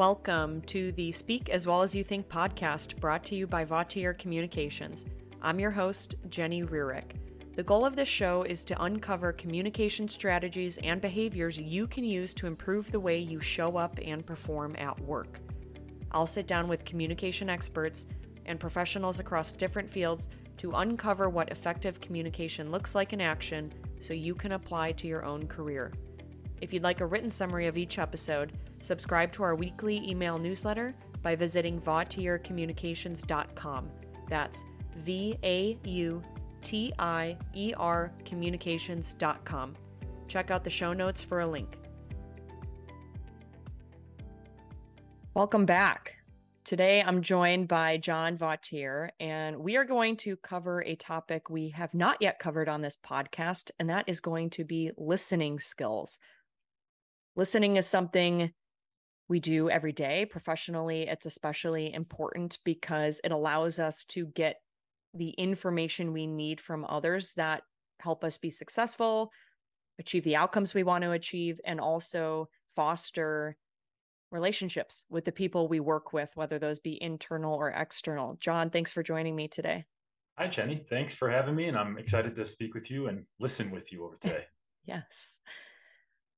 Welcome to the Speak as Well as You Think podcast brought to you by Vautier Communications. I'm your host, Jenny Rearick. The goal of this show is to uncover communication strategies and behaviors you can use to improve the way you show up and perform at work. I'll sit down with communication experts and professionals across different fields to uncover what effective communication looks like in action so you can apply to your own career. If you'd like a written summary of each episode, subscribe to our weekly email newsletter by visiting vautiercommunications.com. That's V A U T I E R communications.com. Check out the show notes for a link. Welcome back. Today I'm joined by John Vautier, and we are going to cover a topic we have not yet covered on this podcast, and that is going to be listening skills. Listening is something we do every day. Professionally, it's especially important because it allows us to get the information we need from others that help us be successful, achieve the outcomes we want to achieve, and also foster relationships with the people we work with, whether those be internal or external. John, thanks for joining me today. Hi, Jenny. Thanks for having me. And I'm excited to speak with you and listen with you over today. yes.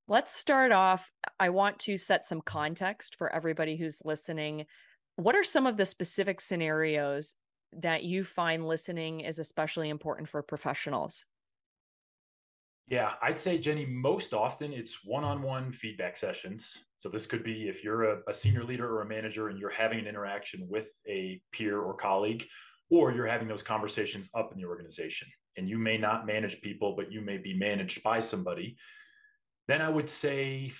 Let's start off. I want to set some context for everybody who's listening. What are some of the specific scenarios that you find listening is especially important for professionals? Yeah, I'd say, Jenny, most often it's one on one feedback sessions. So, this could be if you're a, a, senior leader or a manager and you're having an interaction with a peer or colleague, or you're having those conversations up in the organization. And you may not manage people, but you may be managed by somebody. Then I would say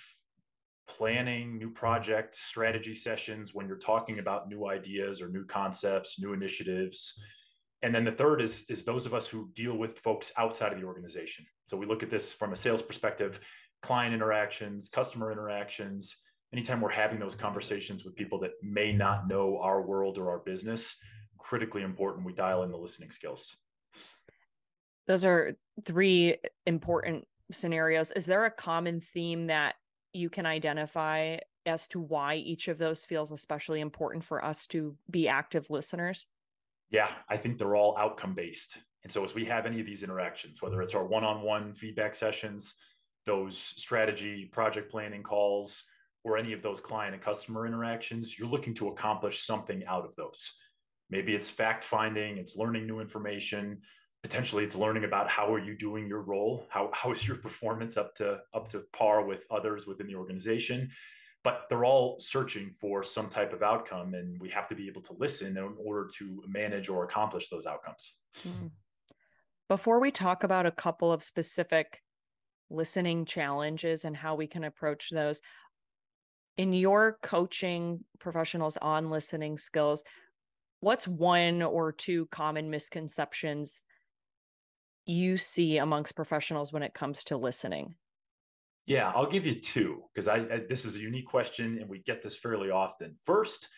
planning new project strategy sessions when you're talking about new ideas or new concepts, new initiatives. And then the third is, is those of us who deal with folks outside of the organization. So we look at this from a sales perspective, client interactions, customer interactions. Anytime we're having those conversations with people that may not know our world or our business, critically important we dial in the listening skills. Those are three important scenarios. Is there a common theme that you can identify as to why each of those feels especially important for us to be active listeners? Yeah, I think they're all outcome based. And so, as we have any of these interactions, whether it's our one on one feedback sessions, those strategy project planning calls, or any of those client and customer interactions, you're looking to accomplish something out of those. Maybe it's fact finding, it's learning new information, potentially it's learning about how are you doing your role? How, how is your performance up to up to par with others within the organization? But they're all searching for some type of outcome and we have to be able to listen in order to manage or accomplish those outcomes. Mm. before we talk about a couple of specific listening challenges and how we can approach those in your coaching professionals on listening skills what's one or two common misconceptions you see amongst professionals when it comes to listening? Yeah, I'll give you two because I, I, this is a unique question and we get this fairly often. First,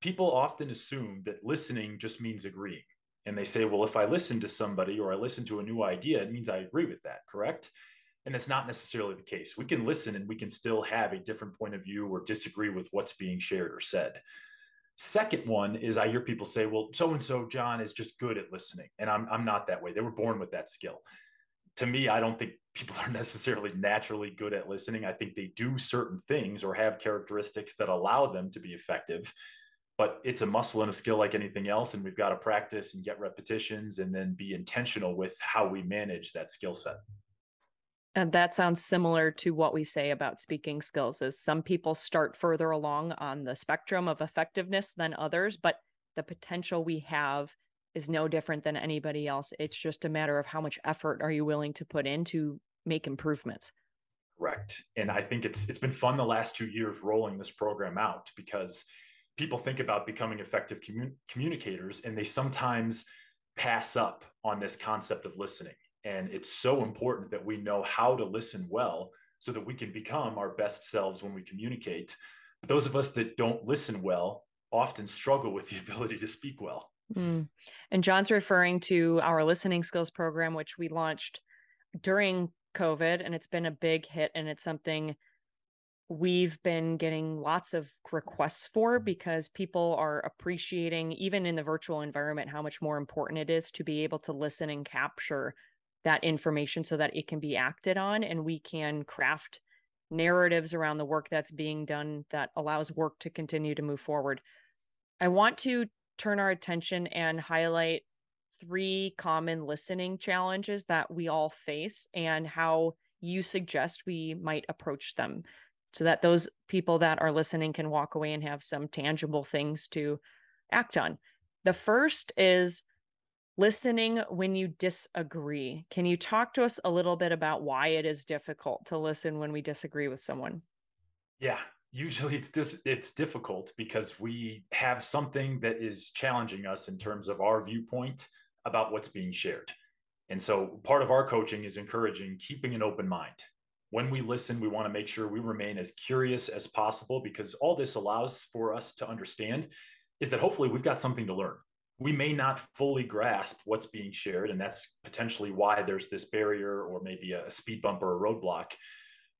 people often assume that listening just means agreeing. And they say, well, if I listen to somebody or I listen to a new idea, it means I agree with that, correct? And it's not necessarily the case. We can listen and we can still have a different point of view or disagree with what's being shared or said. Second one is I hear people say, well, so and so John is just good at listening. And I'm, I'm not that way. They were born with that skill. To me, I don't think people are necessarily naturally good at listening. I think they do certain things or have characteristics that allow them to be effective. But it's a muscle and a skill like anything else. And we've got to practice and get repetitions and then be intentional with how we manage that skill set. And that sounds similar to what we say about speaking skills is some people start further along on the spectrum of effectiveness than others, but the potential we have is no different than anybody else. It's just a matter of how much effort are you willing to put in to make improvements. Correct. And I think it's it's been fun the last 2 years rolling this program out because people think about becoming effective commun- communicators and they sometimes pass up on this concept of listening and it's so important that we know how to listen well so that we can become our best selves when we communicate. But those of us that don't listen well often struggle with the ability to speak well. Mm. And John's referring to our listening skills program, which we launched during COVID, and it's been a big hit. And it's something we've been getting lots of requests for because people are appreciating, even in the virtual environment, how much more important it is to be able to listen and capture that information so that it can be acted on and we can craft narratives around the work that's being done that allows work to continue to move forward. I want to turn our attention and highlight three common listening challenges that we all face and how you suggest we might approach them so that those people that are listening can walk away and have some tangible things to act on. The first is listening when you disagree. Can you talk to us a little bit about why it is difficult to listen when we disagree with someone? Yeah, usually it's dis- it's difficult because we have something that is challenging us in terms of our viewpoint about what's being shared. And so part of our coaching is encouraging keeping an open mind when we listen, we want to make sure we remain as curious as possible because all this allows for us to understand is that hopefully we've got something to learn. We may not fully grasp what's being shared, and that's potentially why there's this barrier or maybe a speed bump or a roadblock.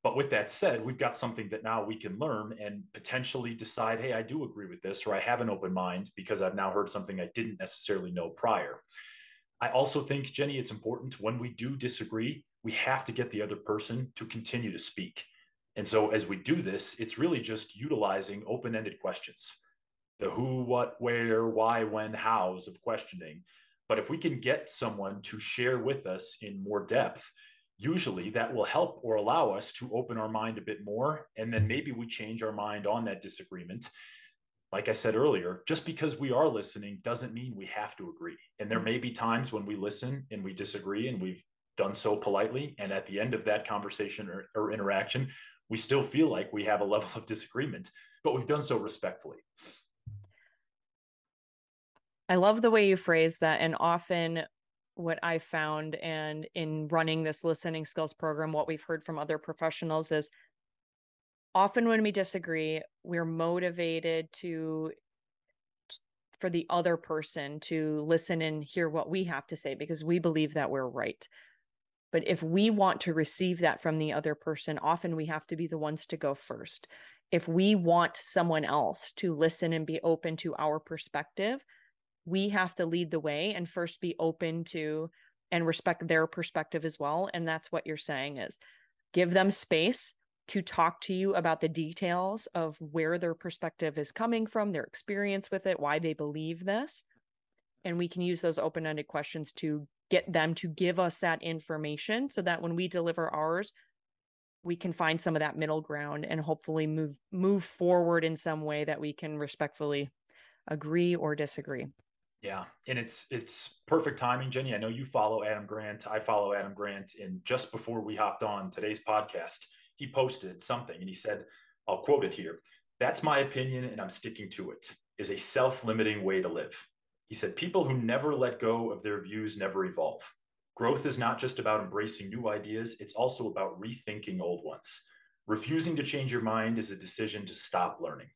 But with that said, we've got something that now we can learn and potentially decide, hey, I do agree with this, or I have an open mind because I've now heard something I didn't necessarily know prior. I also think, Jenny, it's important when we do disagree we have to get the other person to continue to speak. And so as we do this, it's really just utilizing open ended questions the who, what, where, why, when, hows of questioning. But if we can get someone to share with us in more depth, usually that will help or allow us to open our mind a bit more. And then maybe we change our mind on that disagreement. Like I said earlier, just because we are listening doesn't mean we have to agree. And there may be times when we listen and we disagree and we've done so politely. And at the end of that conversation or, or interaction, we still feel like we have a level of disagreement, but we've done so respectfully. I love the way you phrase that. And often, what I found and in running this listening skills program, what we've heard from other professionals is often when we disagree, we're motivated to for the other person to listen and hear what we have to say because we believe that we're right. But if we want to receive that from the other person, often we have to be the ones to go first. If we want someone else to listen and be open to our perspective, we have to lead the way and first be open to and respect their perspective as well. And that's what you're saying is give them space to talk to you about the details of where their perspective is coming from, their experience with it, why they believe this. And we can use those open ended questions to get them to give us that information so that when we deliver ours we can find some of that middle ground and hopefully move move forward in some way that we can respectfully agree or disagree yeah and it's it's perfect timing jenny i know you follow adam grant i follow adam grant and just before we hopped on today's podcast he posted something and he said i'll quote it here that's my opinion and i'm sticking to it is a self-limiting way to live he said, People who never let go of their views never evolve. Growth is not just about embracing new ideas, it's also about rethinking old ones. Refusing to change your mind is a decision to stop learning.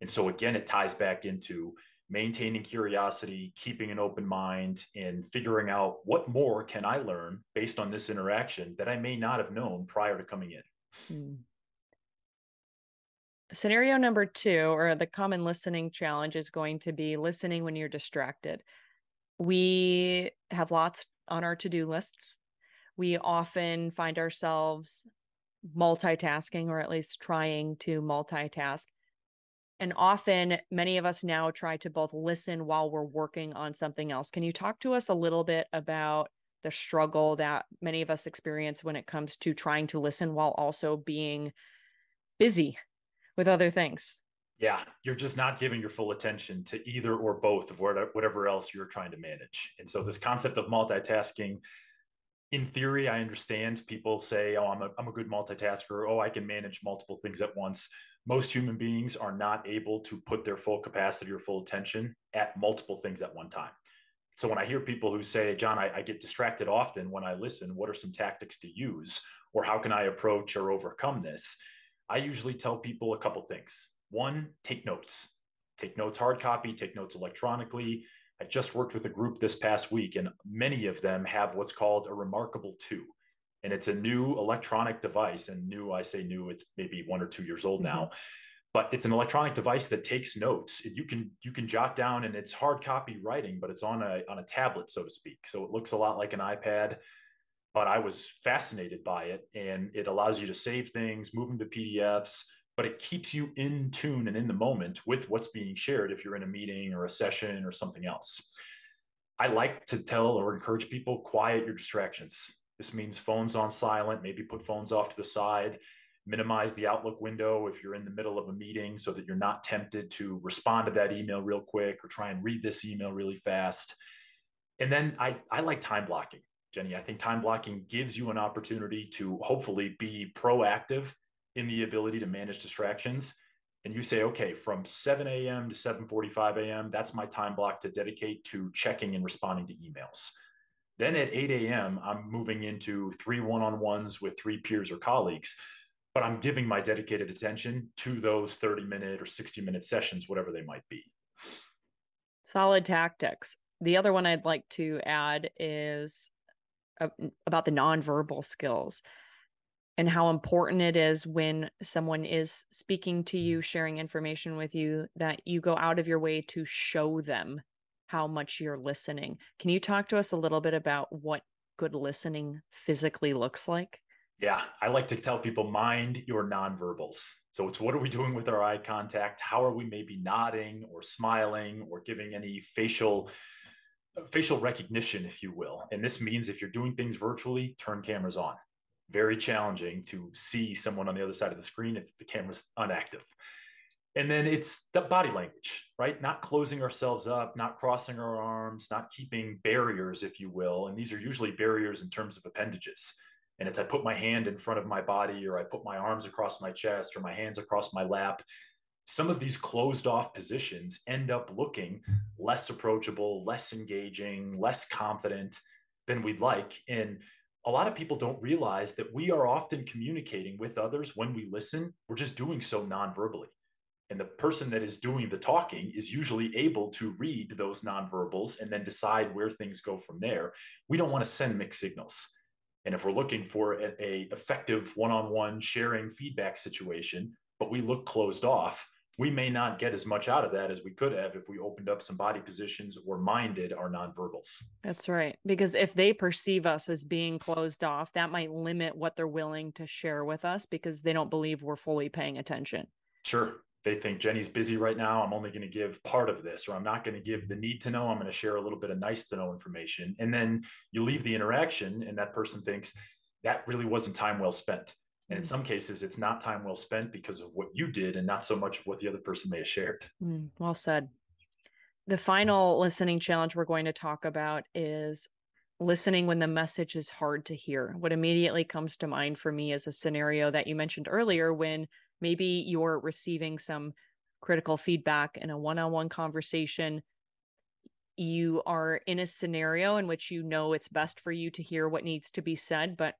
And so, again, it ties back into maintaining curiosity, keeping an open mind, and figuring out what more can I learn based on this interaction that I may not have known prior to coming in. Hmm. Scenario number two, or the common listening challenge, is going to be listening when you're distracted. We have lots on our to do lists. We often find ourselves multitasking, or at least trying to multitask. And often, many of us now try to both listen while we're working on something else. Can you talk to us a little bit about the struggle that many of us experience when it comes to trying to listen while also being busy with other things. Yeah, you're just not giving your full attention to either or both of whatever else you're trying to manage. And so, this concept of multitasking, in theory, I understand people say, Oh, I'm a, I'm a good multitasker. Oh, I can manage multiple things at once. Most human beings are not able to put their full capacity or full attention at multiple things at one time. So, when I hear people who say, John, I, I get distracted often when I listen, what are some tactics to use? Or how can I approach or overcome this? I usually tell people a couple things. One, take notes. Take notes hard copy, take notes electronically. I just worked with a group this past week, and many of them have what's called a reMarkable two. And it's a new electronic device. And new, I say new, it's maybe one or two years old now. Mm-hmm. But it's an electronic device that takes notes. You can you can jot down, and it's hard copy writing, but it's on a on a tablet, so to speak. So it looks a lot like an iPad but I was fascinated by it. And it allows you to save things, move them to PDFs, but it keeps you in tune and in the moment with what's being shared if you're in a meeting or a session or something else. I like to tell or encourage people quiet your distractions. This means phones on silent, maybe put phones off to the side, minimize the Outlook window if you're in the middle of a meeting so that you're not tempted to respond to that email real quick or try and read this email really fast. And then I, I like time blocking. Jenny. I think time blocking gives you an opportunity to hopefully be proactive in the ability to manage distractions. And you say, okay, from 7 a.m. to 7:45 a.m., that's my time block to dedicate to checking and responding to emails. Then at 8 a.m., I'm moving into three one-on-ones with three peers or colleagues, but I'm giving my dedicated attention to those 30 minute or 60 minute sessions, whatever they might be. Solid tactics. The other one I'd like to add is about the nonverbal skills and how important it is when someone is speaking to you, mm-hmm. sharing information with you, that you go out of your way to show them how much you're listening. Can you talk to us a little bit about what good listening physically looks like? Yeah, I like to tell people mind your nonverbals. So it's what are we doing with our eye contact? How are we maybe nodding or smiling or giving any facial facial recognition, if you will. And this means if you're doing things virtually, turn cameras on. Very challenging to see someone on the other side of the screen if the camera's unactive. And then it's the body language, right? Not closing ourselves up, not crossing our arms, not keeping barriers, if you will. And these are usually barriers in terms of appendages. And it's I put my hand in front of my body, or I put my arms across my chest, or my hands across my lap some of these closed off positions end up looking less approachable, less engaging, less confident than we'd like. And a lot of people don't realize that we are often communicating with others when we listen. We're just doing so non-verbally. And the person that is doing the talking is usually able to read those nonverbals and then decide where things go from there. We don't want to send mixed signals. And if we're looking for a, a effective one-on-one sharing feedback situation, but we look closed off, we may not get as much out of that as we could have if we opened up some body positions or minded our nonverbals. That's right. Because if they perceive us as being closed off, that might limit what they're willing to share with us because they don't believe we're fully paying attention. Sure. They think Jenny's busy right now. I'm only going to give part of this, or I'm not going to give the need to know. I'm going to share a little bit of nice to know information. And then you leave the interaction, and that person thinks that really wasn't time well spent and in mm. some cases, it's not time well spent because of what you did and not so much of what the other person may have shared. Mm, well said. The final listening challenge we're going to talk about is listening when the message is hard to hear. What immediately comes to mind for me is a scenario that you mentioned earlier when maybe you're receiving some critical feedback in a one on one conversation. You are in a scenario in which you know it's best for you to hear what needs to be said, but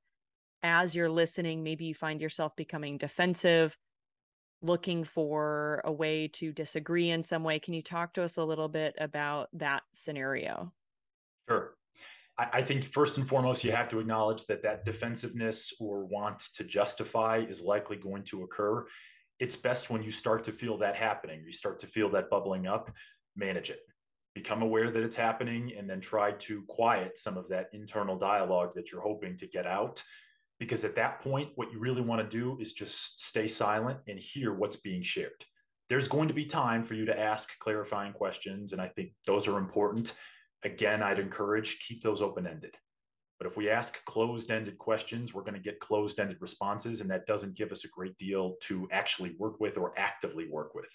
as you're listening, maybe you find yourself becoming defensive, looking for a way to disagree in some way. Can you talk to us a little bit about that scenario? I think first and foremost, you have to acknowledge that that defensiveness or want to justify is likely going to occur. It's best when you start to feel that happening, you start to feel that bubbling up, manage it. Become aware that it's happening and then try to quiet some of that internal dialogue that you're hoping to get out because at that point, what you really want to do is just stay silent and hear what's being shared. There's going to be time for you to ask clarifying questions, and I think those are important. Again, I'd encourage keep those open ended. But if we ask closed ended questions, we're going to get closed ended responses, and that doesn't give us a great deal to actually work with or actively work with.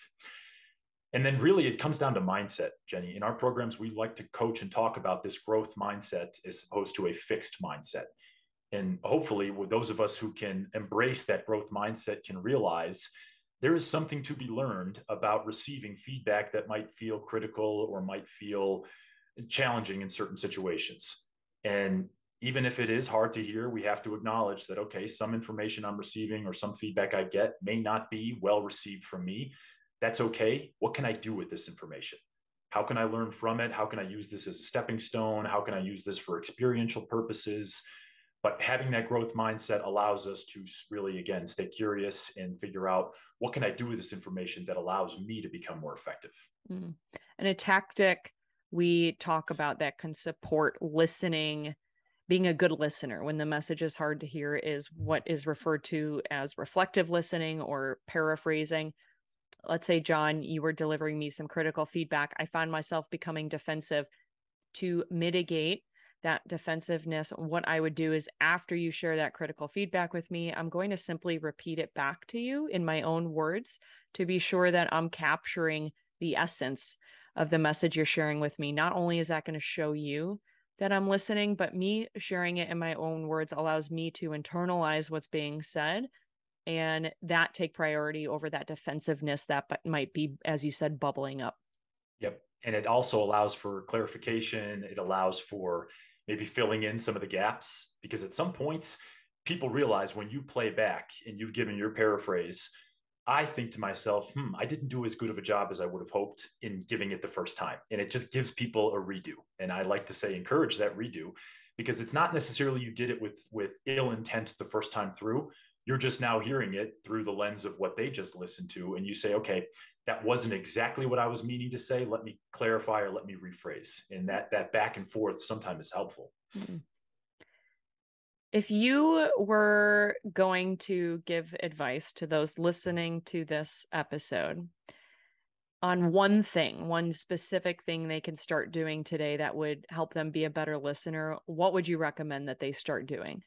And then, really, it comes down to mindset, Jenny. In our programs, we like to coach and talk about this growth mindset as opposed to a fixed mindset and hopefully with those of us who can embrace that growth mindset can realize there is something to be learned about receiving feedback that might feel critical or might feel challenging in certain situations. And even if it is hard to hear we have to acknowledge that okay some information i'm receiving or some feedback i get may not be well received from me. That's okay. What can i do with this information? How can i learn from it? How can i use this as a stepping stone? How can i use this for experiential purposes? But having that growth mindset allows us to really, again, stay curious and figure out what can I do with this information that allows me to become more effective. Mm. And a tactic we talk about that can support listening being a good listener when the message is hard to hear is what is referred to as reflective listening or paraphrasing. Let's say, John, you were delivering me some critical feedback. I found myself becoming defensive. To mitigate that defensiveness, what I would do is after you share that critical feedback with me, I'm going to simply repeat it back to you in my own words to be sure that I'm capturing the essence of the message you're sharing with me. Not only is that going to show you that I'm listening, but me sharing it in my own words allows me to internalize what's being said and that take priority over that defensiveness that might be, as you said, bubbling up. Yep. And it also allows for clarification. It allows for maybe filling in some of the gaps because at some points, people realize when you play back and you've given your paraphrase, I think to myself, hmm, I didn't do as good of a job as I would have hoped in giving it the first time. And it just gives people a redo. And I like to say, encourage that redo because it's not necessarily you did it with with ill intent the first time through. You're just now hearing it through the lens of what they just listened to. And you say, okay, that wasn't exactly what I was meaning to say. Let me clarify or let me rephrase. And that that back and forth sometimes is helpful. Mm-hmm. If you were going to give advice to those listening to this episode on one thing, one specific thing they can start doing today that would help them be a better listener, what would you recommend that they start doing?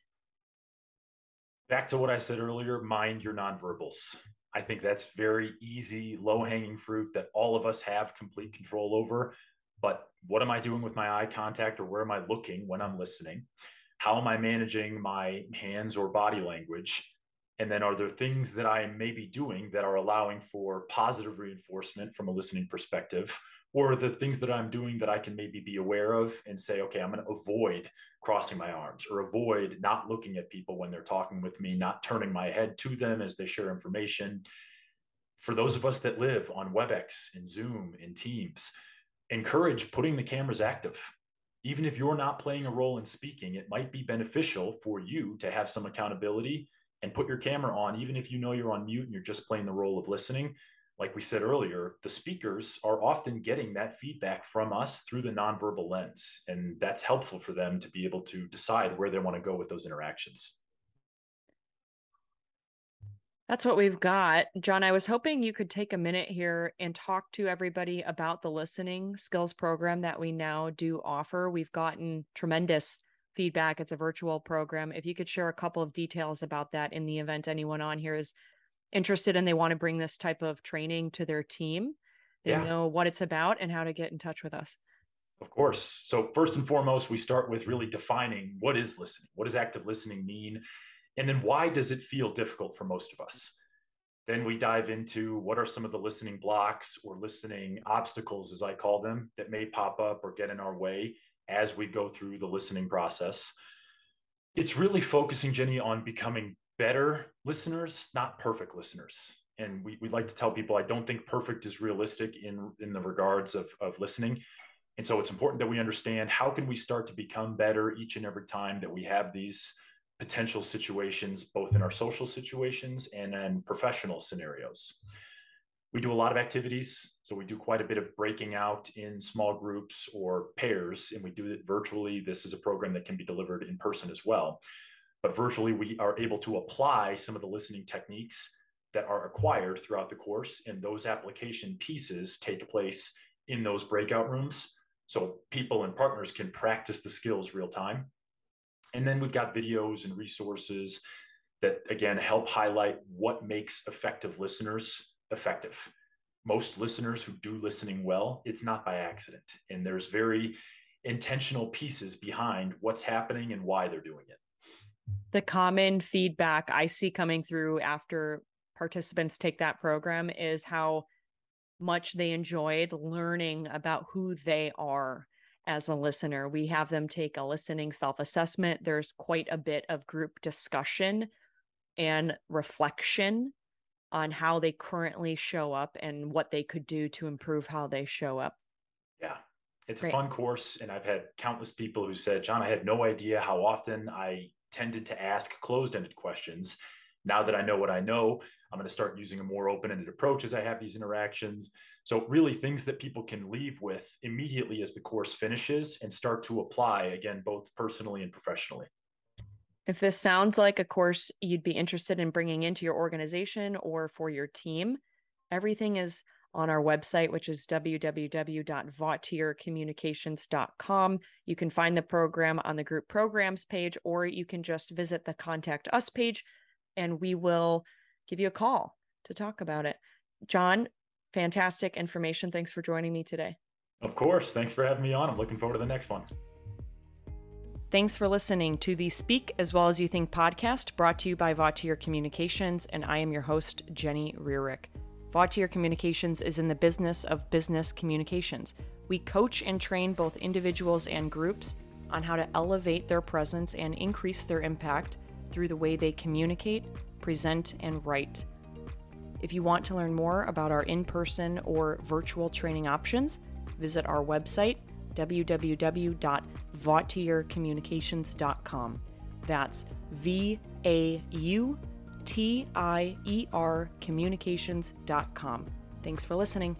Back to what I said earlier mind your nonverbals. I think that's very easy, low hanging fruit that all of us have complete control over. But what am I doing with my eye contact or where am I looking when I'm listening? How am I managing my hands or body language? And then are there things that I may be doing that are allowing for positive reinforcement from a listening perspective? Or the things that I'm doing that I can maybe be aware of and say, okay, I'm going to avoid crossing my arms or avoid not looking at people when they're talking with me, not turning my head to them as they share information. For those of us that live on WebEx and Zoom and Teams, encourage putting the cameras active even if you're not playing a role in speaking, it might be beneficial for you to have some accountability and put your camera on, even if you know you're on mute and you're just playing the role of listening. Like we said earlier, the speakers are often getting that feedback from us through the nonverbal lens. And that's helpful for them to be able to decide where they want to go with those interactions. That's what we've got. John, I was hoping you could take a minute here and talk to everybody about the listening skills program that we now do offer. We've gotten tremendous feedback. It's a virtual program. If you could share a couple of details about that in the event anyone on here is interested and they want to bring this type of training to their team, they yeah. know what it's about and how to get in touch with us. Of course. So, first and foremost, we start with really defining what is listening. What does active listening mean? And then why does it feel difficult for most of us? Then we dive into what are some of the listening blocks or listening obstacles, as I call them, that may pop up or get in our way as we go through the listening process. It's really focusing, Jenny, on becoming better listeners, not perfect listeners. And we, we like to tell people I don't think perfect is realistic in, in the regards of, of listening. And so it's important that we understand how can we start to become better each and every time that we have these potential situations, both in our social situations and in professional scenarios. We do a lot of activities. So we do quite a bit of breaking out in small groups or pairs, and we do it virtually. This is a program that can be delivered in person as well. But virtually, we are able to apply some of the listening techniques that are acquired throughout the course, and those application pieces take place in those breakout rooms. So people and partners can practice the skills real time and then we've got videos and resources that, again, help highlight what makes effective listeners effective. Most listeners who do listening well, it's not by accident. And there's very intentional pieces behind what's happening and why they're doing it. The common feedback I see coming through after participants take that program is how much they enjoyed learning about who they are as a listener. We have them take a listening self assessment. There's quite a bit of group discussion and reflection on how they currently show up and what they could do to improve how they show up. Yeah. It's Great. a fun course. And I've had countless people who said, John, I had no idea how often I tended to ask closed ended questions. Now that I know what I know, I'm going to start using a more open ended approach as I have these interactions. So, really, things that people can leave with immediately as the course finishes and start to apply again, both personally and professionally. If this sounds like a course you'd be interested in bringing into your organization or for your team, everything is on our website, which is www.vautiercommunications.com. You can find the program on the group programs page, or you can just visit the contact us page and we will give you a call to talk about it. John, fantastic information. Thanks for joining me today. Of course. Thanks for having me on. I'm looking forward to the next one. Thanks for listening to the Speak as Well as You Think podcast brought to you by Vautier Communications, and I am your host, Jenny Rearick. Vautier Communications is in the business of business communications. We coach and train both individuals and groups on how to elevate their presence and increase their impact through the way they communicate, present, and write. If you want to learn more about our in person or virtual training options, visit our website www.vautiercommunications.com. That's V A U T I E R communications.com. Thanks for listening.